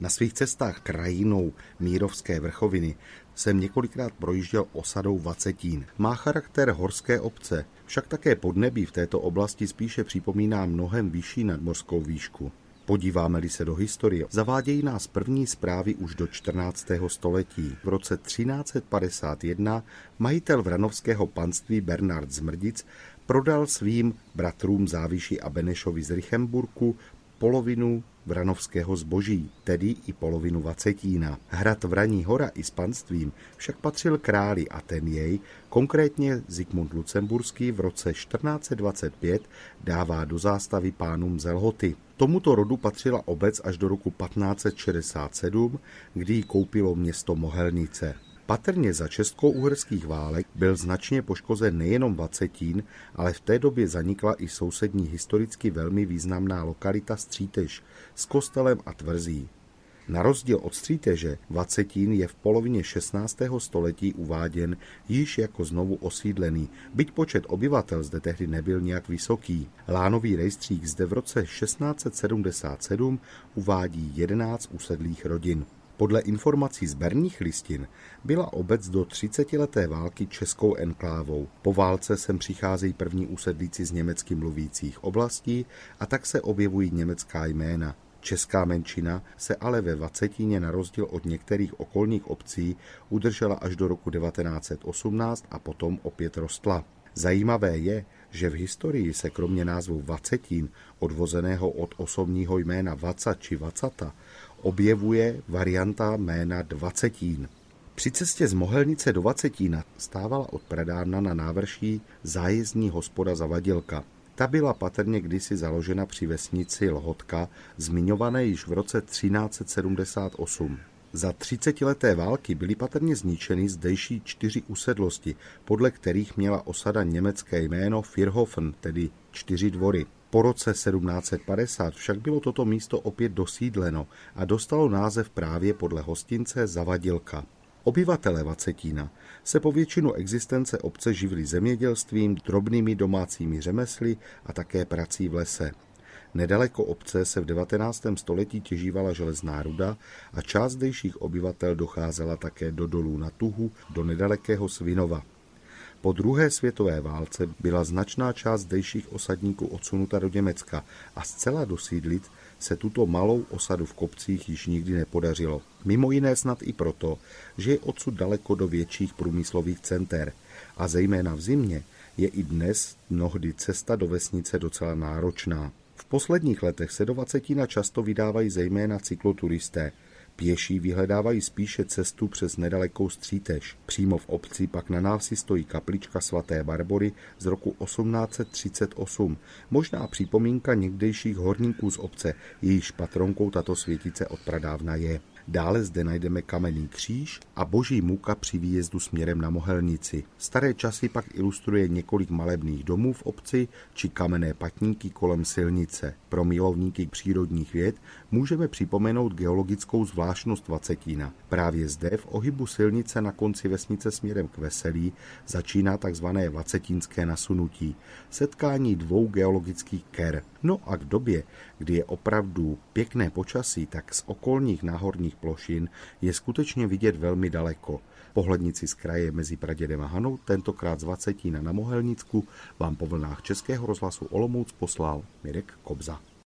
Na svých cestách krajinou Mírovské vrchoviny jsem několikrát projížděl osadou Vacetín. Má charakter horské obce, však také podnebí v této oblasti spíše připomíná mnohem vyšší nadmorskou výšku. Podíváme-li se do historie, zavádějí nás první zprávy už do 14. století. V roce 1351 majitel vranovského panství Bernard Zmrdic prodal svým bratrům Záviši a Benešovi z Richemburku polovinu vranovského zboží, tedy i polovinu Vacetína. Hrad Vraní hora i s panstvím však patřil králi a ten jej, konkrétně Zikmund Lucemburský v roce 1425 dává do zástavy pánům Zelhoty. Tomuto rodu patřila obec až do roku 1567, kdy ji koupilo město Mohelnice. Patrně za česko-uherských válek byl značně poškozen nejenom Vacetín, ale v té době zanikla i sousední historicky velmi významná lokalita Střítež s kostelem a tvrzí. Na rozdíl od Stříteže, Vacetín je v polovině 16. století uváděn již jako znovu osídlený, byť počet obyvatel zde tehdy nebyl nějak vysoký. Lánový rejstřík zde v roce 1677 uvádí 11 usedlých rodin. Podle informací z berních listin byla obec do 30-leté války českou enklávou. Po válce sem přicházejí první usedlíci z německy mluvících oblastí a tak se objevují německá jména. Česká menšina se ale ve Vacetíně na rozdíl od některých okolních obcí udržela až do roku 1918 a potom opět rostla. Zajímavé je, že v historii se kromě názvu Vacetín, odvozeného od osobního jména Vaca či Vacata, objevuje varianta jména Dvacetín. Při cestě z Mohelnice do Vacetína stávala od pradárna na návrší zájezdní hospoda Zavadilka. Ta byla patrně kdysi založena při vesnici Lhotka, zmiňované již v roce 1378. Za třicetileté války byly patrně zničeny zdejší čtyři usedlosti, podle kterých měla osada německé jméno Firhofen, tedy čtyři dvory. Po roce 1750 však bylo toto místo opět dosídleno a dostalo název právě podle hostince Zavadilka. Obyvatele Vacetína se po většinu existence obce živili zemědělstvím, drobnými domácími řemesly a také prací v lese. Nedaleko obce se v 19. století těžívala železná ruda a část zdejších obyvatel docházela také do dolů na Tuhu, do nedalekého Svinova. Po druhé světové válce byla značná část zdejších osadníků odsunuta do Německa a zcela dosídlit se tuto malou osadu v kopcích již nikdy nepodařilo. Mimo jiné snad i proto, že je odsud daleko do větších průmyslových center a zejména v zimě je i dnes mnohdy cesta do vesnice docela náročná. V posledních letech se do Vacetína často vydávají zejména cykloturisté, Pěší vyhledávají spíše cestu přes nedalekou střítež. Přímo v obci pak na návsi stojí kaplička svaté Barbory z roku 1838. Možná připomínka někdejších horníků z obce, jejíž patronkou tato světice od pradávna je. Dále zde najdeme kamenný kříž a boží muka při výjezdu směrem na Mohelnici. Staré časy pak ilustruje několik malebných domů v obci či kamenné patníky kolem silnice. Pro milovníky přírodních věd můžeme připomenout geologickou zvláštnost Vacetína. Právě zde v ohybu silnice na konci vesnice směrem k Veselí začíná tzv. vacetínské nasunutí, setkání dvou geologických ker. No a v době, kdy je opravdu pěkné počasí, tak z okolních náhorních plošin je skutečně vidět velmi daleko. Pohlednici z kraje mezi Pradědem a Hanou, tentokrát z Vacetína na Mohelnicku, vám po vlnách Českého rozhlasu Olomouc poslal Mirek Kobza.